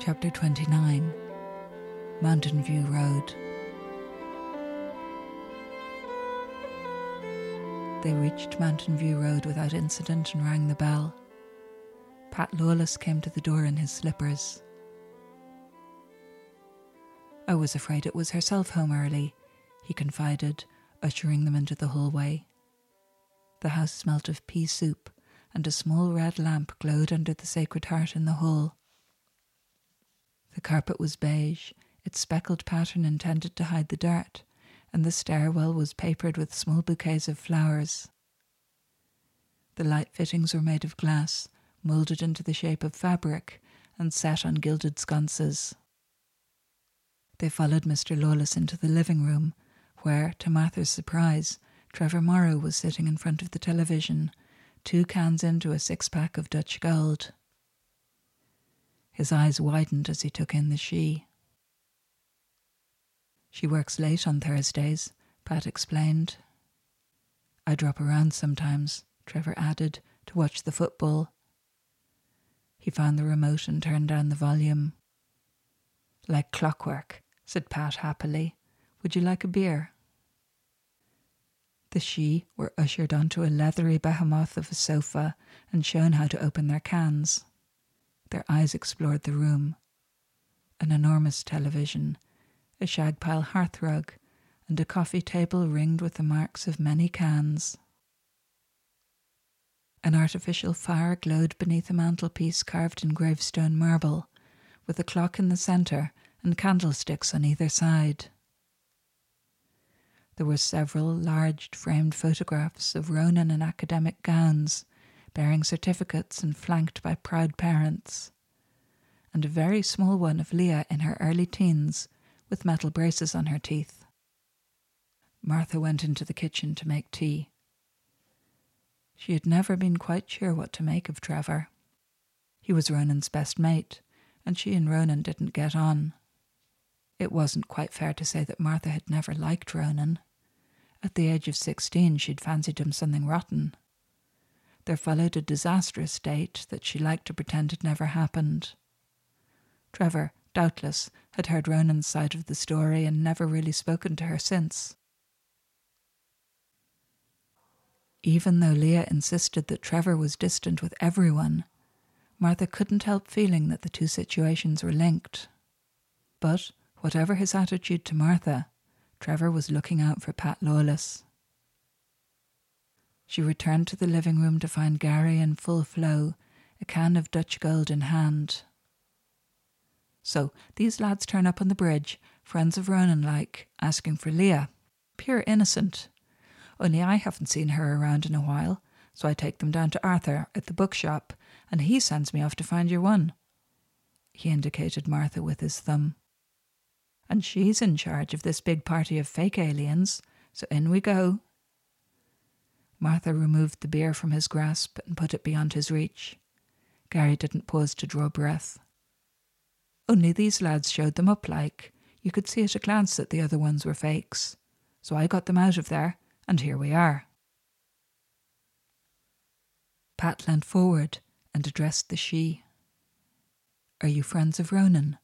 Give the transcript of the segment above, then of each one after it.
Chapter 29 Mountain View Road. They reached Mountain View Road without incident and rang the bell. Pat Lawless came to the door in his slippers. I was afraid it was herself home early, he confided, ushering them into the hallway. The house smelt of pea soup, and a small red lamp glowed under the Sacred Heart in the hall. The carpet was beige, its speckled pattern intended to hide the dirt, and the stairwell was papered with small bouquets of flowers. The light fittings were made of glass, moulded into the shape of fabric, and set on gilded sconces. They followed Mr. Lawless into the living room, where, to Martha's surprise, Trevor Morrow was sitting in front of the television, two cans into a six pack of Dutch Gold. His eyes widened as he took in the Sidhe. She works late on Thursdays, Pat explained. I drop around sometimes, Trevor added, to watch the football. He found the remote and turned down the volume. Like clockwork, said Pat happily. Would you like a beer? The Sidhe were ushered onto a leathery behemoth of a sofa and shown how to open their cans. Their eyes explored the room. An enormous television, a shagpile hearthrug, and a coffee table ringed with the marks of many cans. An artificial fire glowed beneath a mantelpiece carved in gravestone marble, with a clock in the centre and candlesticks on either side. There were several large framed photographs of Ronan in academic gowns, bearing certificates and flanked by proud parents, and a very small one of Leah in her early teens with metal braces on her teeth. Martha went into the kitchen to make tea. She had never been quite sure what to make of Trevor. He was Ronan's best mate, and she and Ronan didn't get on. It wasn't quite fair to say that Martha had never liked Ronan. At the age of sixteen, she'd fancied him something rotten. There followed a disastrous date that she liked to pretend had never happened. Trevor, doubtless, had heard Ronan's side of the story and never really spoken to her since. Even though Leah insisted that Trevor was distant with everyone, Martha couldn't help feeling that the two situations were linked. But, whatever his attitude to Martha, Trevor was looking out for Pat Lawless. She returned to the living room to find Gary in full flow, a can of Dutch Gold in hand. So these lads turn up on the bridge, friends of Ronan like, asking for Leah. Pure innocent. Only I haven't seen her around in a while, so I take them down to Arthur at the bookshop, and he sends me off to find your one. He indicated Martha with his thumb. And she's in charge of this big party of fake aliens, so in we go. Martha removed the beer from his grasp and put it beyond his reach. Gary didn't pause to draw breath. Only these lads showed them up like. You could see at a glance that the other ones were fakes. So I got them out of there, and here we are. Pat leant forward and addressed the Sidhe. Are you friends of Ronan?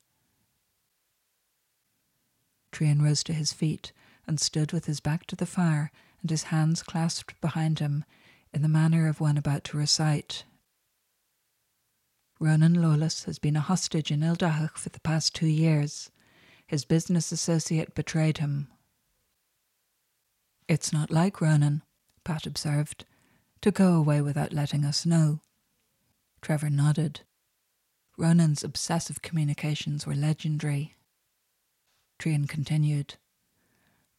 Trian rose to his feet and stood with his back to the fire and his hands clasped behind him in the manner of one about to recite Ronan Lawless has been a hostage in Ildahach for the past two years. His business associate betrayed him. It's not like Ronan, Pat observed, to go away without letting us know. Trevor nodded. Ronan's obsessive communications were legendary. Trian continued.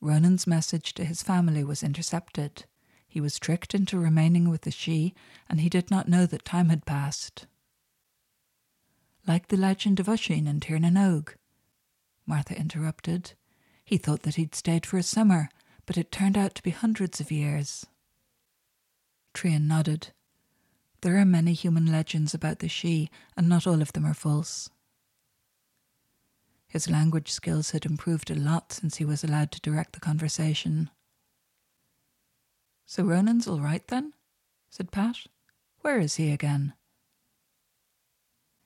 Ronan's message to his family was intercepted. He was tricked into remaining with the Sidhe, and he did not know that time had passed like the legend of Oisin and Tir na nOg. Martha interrupted. He thought that he'd stayed for a summer, but it turned out to be hundreds of years. Trian nodded. There are many human legends about the Sidhe, and not all of them are false. His language skills had improved a lot since he was allowed to direct the conversation. So Ronan's all right then? said Pat. Where is he again?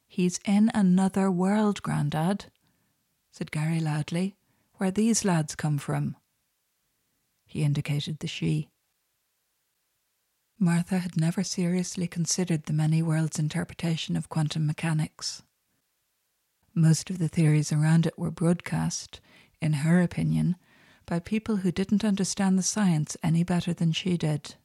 He's in another world, Grandad, said Gary loudly. Where these lads come from? He indicated the Sidhe. Martha had never seriously considered the many worlds interpretation of quantum mechanics. Most of the theories around it were broadcast, in her opinion, by people who didn't understand the science any better than she did.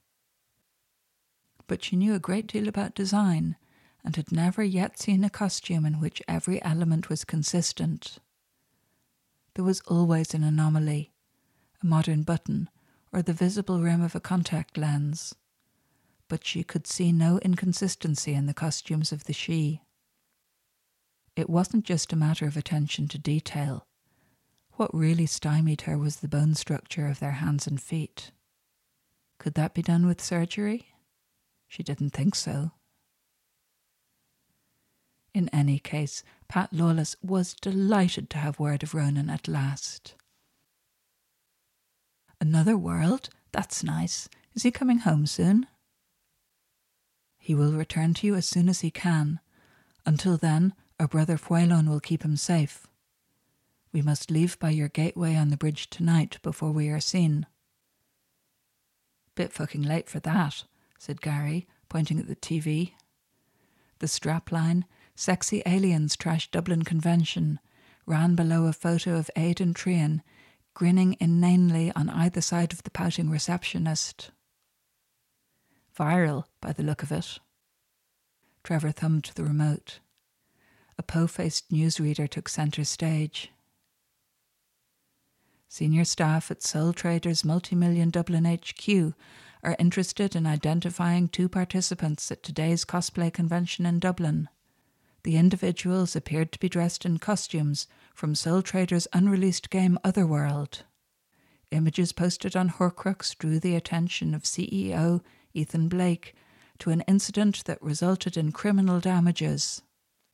But she knew a great deal about design and had never yet seen a costume in which every element was consistent. There was always an anomaly, a modern button, or the visible rim of a contact lens but she could see no inconsistency in the costumes of the Sidhe. It wasn't just a matter of attention to detail. What really stymied her was the bone structure of their hands and feet. Could that be done with surgery? She didn't think so. In any case, Pat Lawless was delighted to have word of Ronan at last. Another world? That's nice. Is he coming home soon? He will return to you as soon as he can. Until then, our brother Fuelon will keep him safe. We must leave by your gateway on the bridge tonight before we are seen. Bit fucking late for that, said Gary, pointing at the TV. The strapline, Sexy Aliens Trash Dublin Convention, ran below a photo of Aed and Trian, grinning inanely on either side of the pouting receptionist. Viral, by the look of it. Trevor thumbed the remote. A po faced newsreader took centre stage. Senior staff at Soul Traders Multimillion Dublin HQ are interested in identifying two participants at today's cosplay convention in Dublin. The individuals appeared to be dressed in costumes from Soul Traders' unreleased game Otherworld. Images posted on Horcrux drew the attention of CEO Ethan Blake, to an incident that resulted in criminal damages.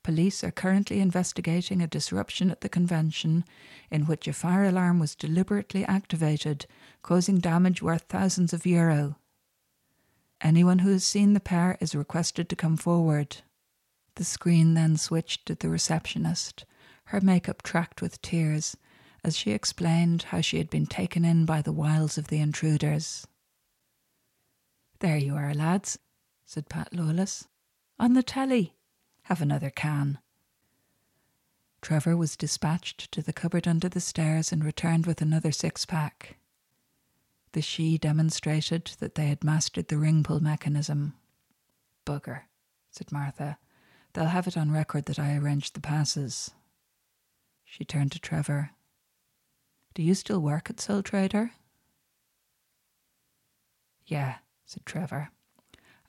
Police are currently investigating a disruption at the convention in which a fire alarm was deliberately activated, causing damage worth thousands of euro. Anyone who has seen the pair is requested to come forward. The screen then switched to the receptionist, her makeup tracked with tears, as she explained how she had been taken in by the wiles of the intruders. There you are, lads, said Pat Lawless. On the telly. Have another can. Trevor was dispatched to the cupboard under the stairs and returned with another six pack. The Sidhe demonstrated that they had mastered the ring pull mechanism. Bugger, said Martha. They'll have it on record that I arranged the passes. She turned to Trevor. Do you still work at Soul Trader? Yeah, said Trevor.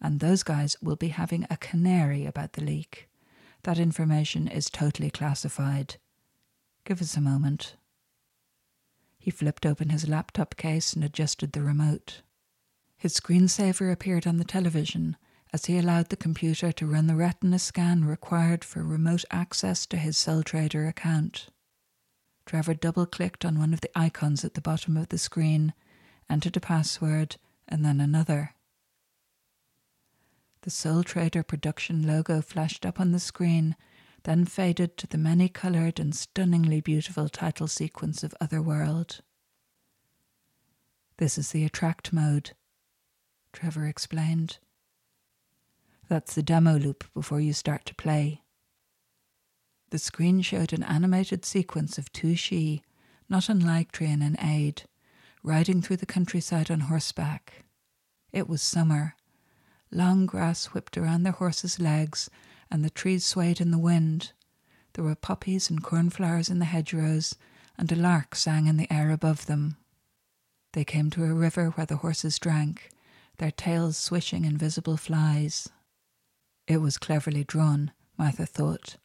And those guys will be having a canary about the leak. That information is totally classified. Give us a moment. He flipped open his laptop case and adjusted the remote. His screensaver appeared on the television as he allowed the computer to run the retina scan required for remote access to his Soul Trader account. Trevor double clicked on one of the icons at the bottom of the screen, entered a password, and then another. The Soul Trader production logo flashed up on the screen, then faded to the many coloured and stunningly beautiful title sequence of Otherworld. This is the attract mode, Trevor explained. That's the demo loop before you start to play. The screen showed an animated sequence of two Sidhe, not unlike Trian and Aed, riding through the countryside on horseback. It was summer. Long grass whipped around their horses' legs, and the trees swayed in the wind. There were poppies and cornflowers in the hedgerows, and a lark sang in the air above them. They came to a river where the horses drank, their tails swishing invisible flies. It was cleverly drawn, Martha thought.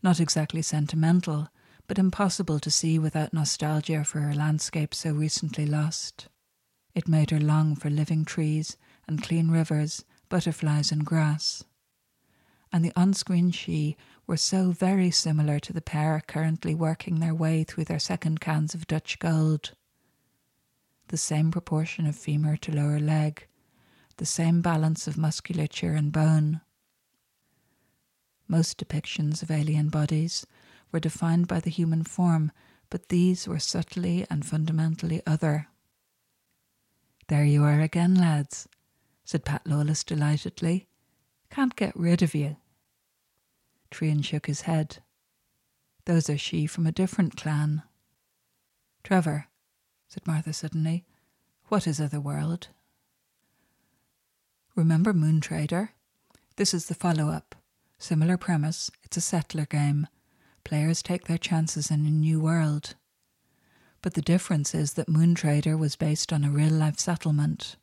Not exactly sentimental, but impossible to see without nostalgia for a landscape so recently lost. It made her long for living trees and clean rivers, butterflies and grass. And the on screen Sidhe were so very similar to the pair currently working their way through their second cans of Dutch gold. The same proportion of femur to lower leg, the same balance of musculature and bone. Most depictions of alien bodies were defined by the human form, but these were subtly and fundamentally other. There you are again, lads, said Pat Lawless delightedly. Can't get rid of you. Trian shook his head. Those are Sidhe from a different clan. Trevor, said Martha suddenly, what is other world? Remember Moon Trader? This is the follow up. Similar premise, it's a settler game. Players take their chances in a new world. But the difference is that Moon Trader was based on a real life settlement.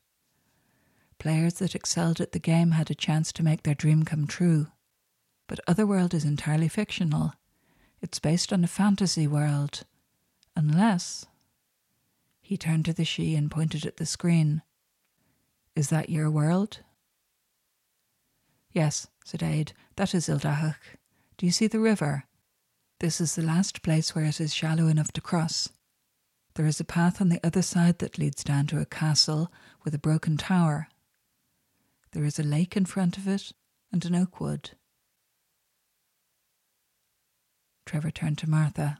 Players that excelled at the game had a chance to make their dream come true. But Otherworld is entirely fictional. It's based on a fantasy world. Unless. He turned to the Sidhe and pointed at the screen. Is that your world? Yes, said Aed, that is Ildahach. Do you see the river? This is the last place where it is shallow enough to cross. There is a path on the other side that leads down to a castle with a broken tower. There is a lake in front of it and an oak wood. Trevor turned to Martha.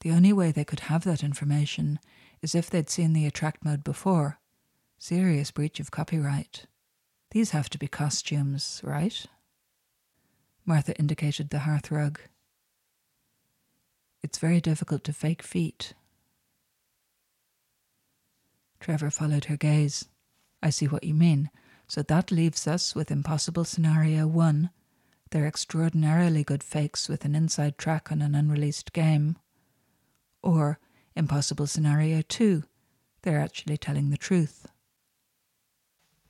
The only way they could have that information is if they'd seen the attract mode before. Serious breach of copyright. These have to be costumes, right? Martha indicated the hearthrug. It's very difficult to fake feet. Trevor followed her gaze. I see what you mean. So that leaves us with impossible scenario one. They're extraordinarily good fakes with an inside track on an unreleased game. Or impossible scenario two. They're actually telling the truth.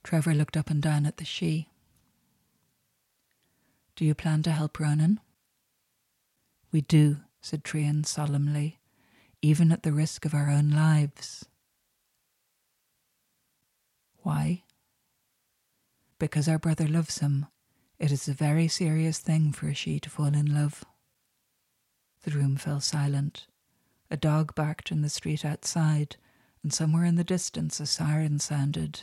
Trevor looked up and down at the Sidhe. Do you plan to help Ronan? We do, said Trian solemnly, even at the risk of our own lives. Why? Because our brother loves him. It is a very serious thing for a Sidhe to fall in love. The room fell silent. A dog barked in the street outside, and somewhere in the distance a siren sounded.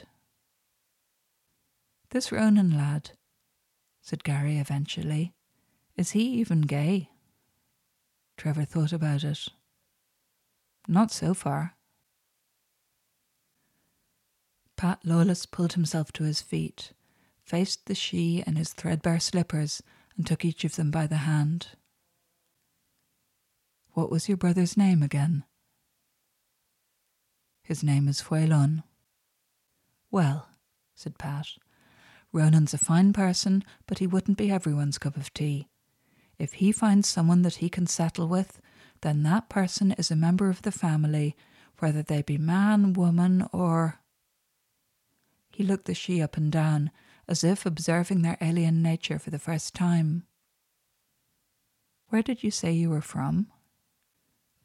This Ronan lad, said Gary eventually, is he even gay? Trevor thought about it. Not so far. Pat Lawless pulled himself to his feet, faced the Sidhe in his threadbare slippers, and took each of them by the hand. What was your brother's name again? His name is Fuelon. Well, said Pat, Ronan's a fine person, but he wouldn't be everyone's cup of tea. If he finds someone that he can settle with, then that person is a member of the family, whether they be man, woman, or. He looked the Sidhe up and down, as if observing their alien nature for the first time. Where did you say you were from?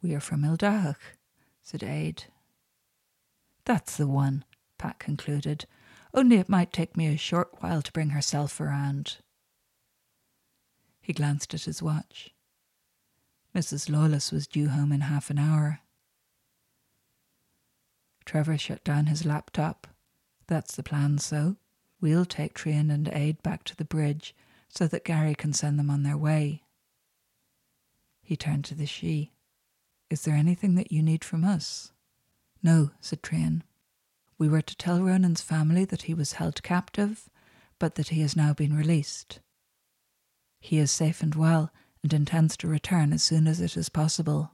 We are from Ildahach, said Aed. That's the one, Pat concluded, only it might take me a short while to bring herself around. He glanced at his watch. Mrs. Lawless was due home in half an hour. Trevor shut down his laptop. That's the plan, so. We'll take Trian and Aed back to the bridge so that Gary can send them on their way. He turned to the Sidhe. Is there anything that you need from us? No, said Trian. We were to tell Ronan's family that he was held captive, but that he has now been released. He is safe and well and intends to return as soon as it is possible.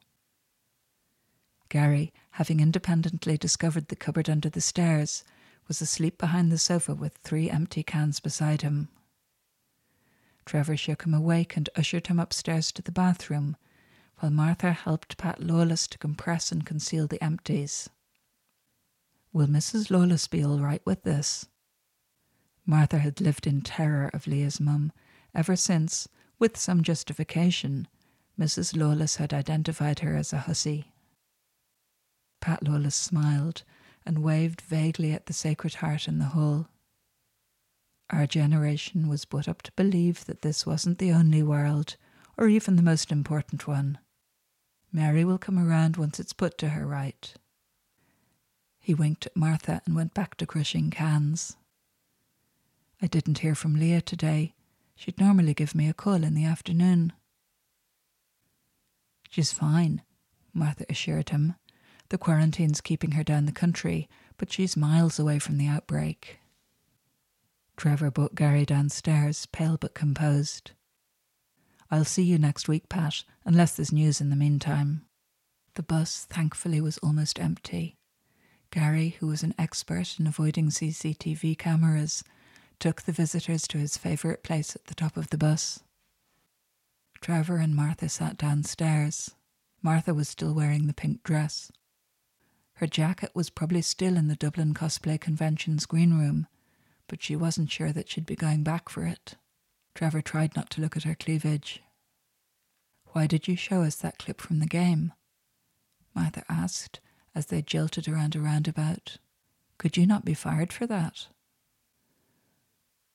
Gary, having independently discovered the cupboard under the stairs, was asleep behind the sofa with three empty cans beside him. Trevor shook him awake and ushered him upstairs to the bathroom, while Martha helped Pat Lawless to compress and conceal the empties. Will Mrs. Lawless be all right with this? Martha had lived in terror of Leah's mum ever since, with some justification, Mrs. Lawless had identified her as a hussy. Pat Lawless smiled and waved vaguely at the Sacred Heart in the hall. Our generation was brought up to believe that this wasn't the only world, or even the most important one. Mary will come around once it's put to her right. He winked at Martha and went back to crushing cans. I didn't hear from Leah today. She'd normally give me a call in the afternoon. She's fine, Martha assured him. The quarantine's keeping her down the country, but she's miles away from the outbreak. Trevor brought Gary downstairs, pale but composed. I'll see you next week, Pat, unless there's news in the meantime. The bus, thankfully, was almost empty. Gary, who was an expert in avoiding CCTV cameras, took the visitors to his favourite place at the top of the bus. Trevor and Martha sat downstairs. Martha was still wearing the pink dress. Her jacket was probably still in the Dublin Cosplay Convention's green room, but she wasn't sure that she'd be going back for it. Trevor tried not to look at her cleavage. Why did you show us that clip from the game? Martha asked as they jilted around a roundabout. Could you not be fired for that?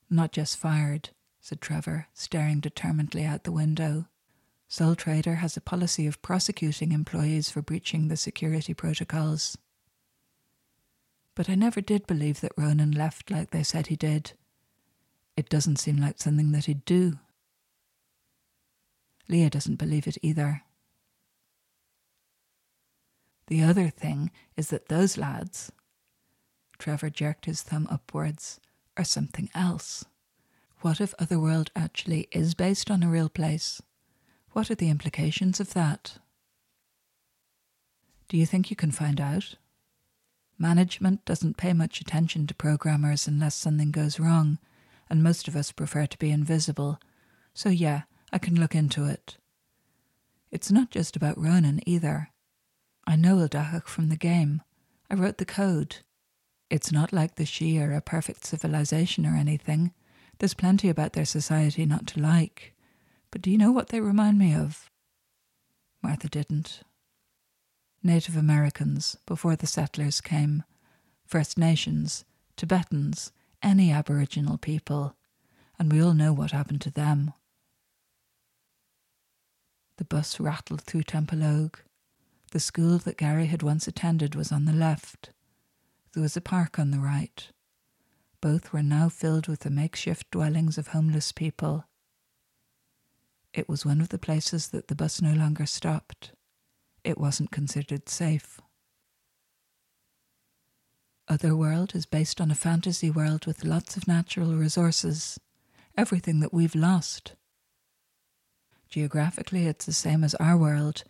Not just fired, said Trevor, staring determinedly out the window. Sole Trader has a policy of prosecuting employees for breaching the security protocols. But I never did believe that Ronan left like they said he did. It doesn't seem like something that he'd do. Leah doesn't believe it either. The other thing is that those lads, Trevor jerked his thumb upwards, are something else. What if Otherworld actually is based on a real place? What are the implications of that? Do you think you can find out? Management doesn't pay much attention to programmers unless something goes wrong, and most of us prefer to be invisible. So, yeah, I can look into it. It's not just about Ronan either. I know Ildachak from the game. I wrote the code. It's not like the Sidhe are a perfect civilization or anything. There's plenty about their society not to like. But do you know what they remind me of? Martha didn't. Native Americans, before the settlers came, First Nations, Tibetans, any Aboriginal people, and we all know what happened to them. The bus rattled through Templeogue. The school that Gary had once attended was on the left. There was a park on the right. Both were now filled with the makeshift dwellings of homeless people. It was one of the places that the bus no longer stopped. It wasn't considered safe. Otherworld is based on a fantasy world with lots of natural resources, everything that we've lost. Geographically, it's the same as our world,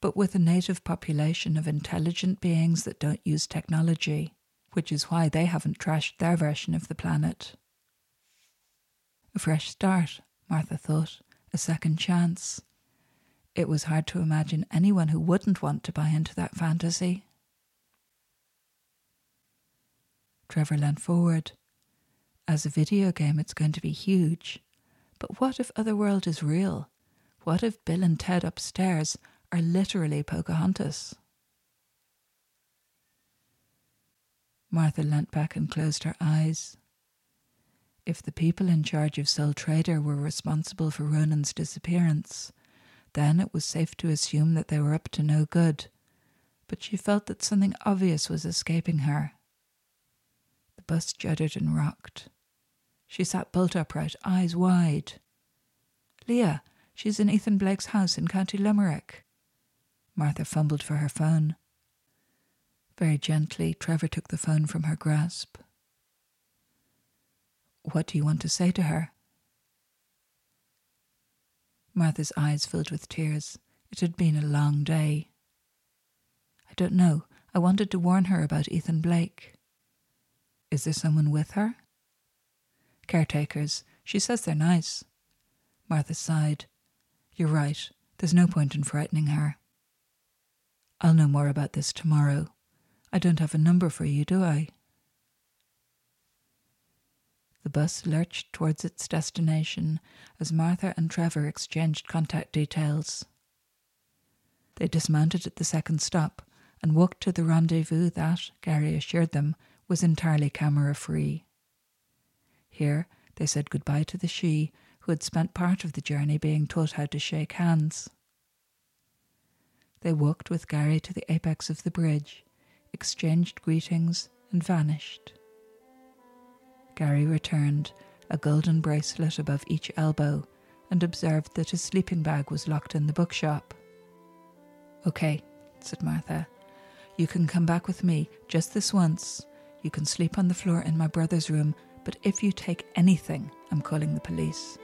but with a native population of intelligent beings that don't use technology, which is why they haven't trashed their version of the planet. A fresh start, Martha thought, a second chance. It was hard to imagine anyone who wouldn't want to buy into that fantasy. Trevor leaned forward. As a video game, it's going to be huge. But what if Otherworld is real? What if Bill and Ted upstairs are literally Pocahontas? Martha leant back and closed her eyes. If the people in charge of Sole Trader were responsible for Ronan's disappearance, then it was safe to assume that they were up to no good. But she felt that something obvious was escaping her. The bus juddered and rocked. She sat bolt upright, eyes wide. Leah, she's in Ethan Blake's house in County Limerick. Martha fumbled for her phone. Very gently, Trevor took the phone from her grasp. What do you want to say to her? Martha's eyes filled with tears. It had been a long day. I don't know. I wanted to warn her about Ethan Blake. Is there someone with her? Caretakers. She says they're nice. Martha sighed. You're right. There's no point in frightening her. I'll know more about this tomorrow. I don't have a number for you, do I? The bus lurched towards its destination as Martha and Trevor exchanged contact details. They dismounted at the second stop and walked to the rendezvous that, Gary assured them, was entirely camera free. Here they said goodbye to the Sidhe who had spent part of the journey being taught how to shake hands. They walked with Gary to the apex of the bridge, exchanged greetings, and vanished. Gary returned, a golden bracelet above each elbow, and observed that his sleeping bag was locked in the bookshop. Okay, said Martha. You can come back with me just this once. You can sleep on the floor in my brother's room, but if you take anything, I'm calling the police.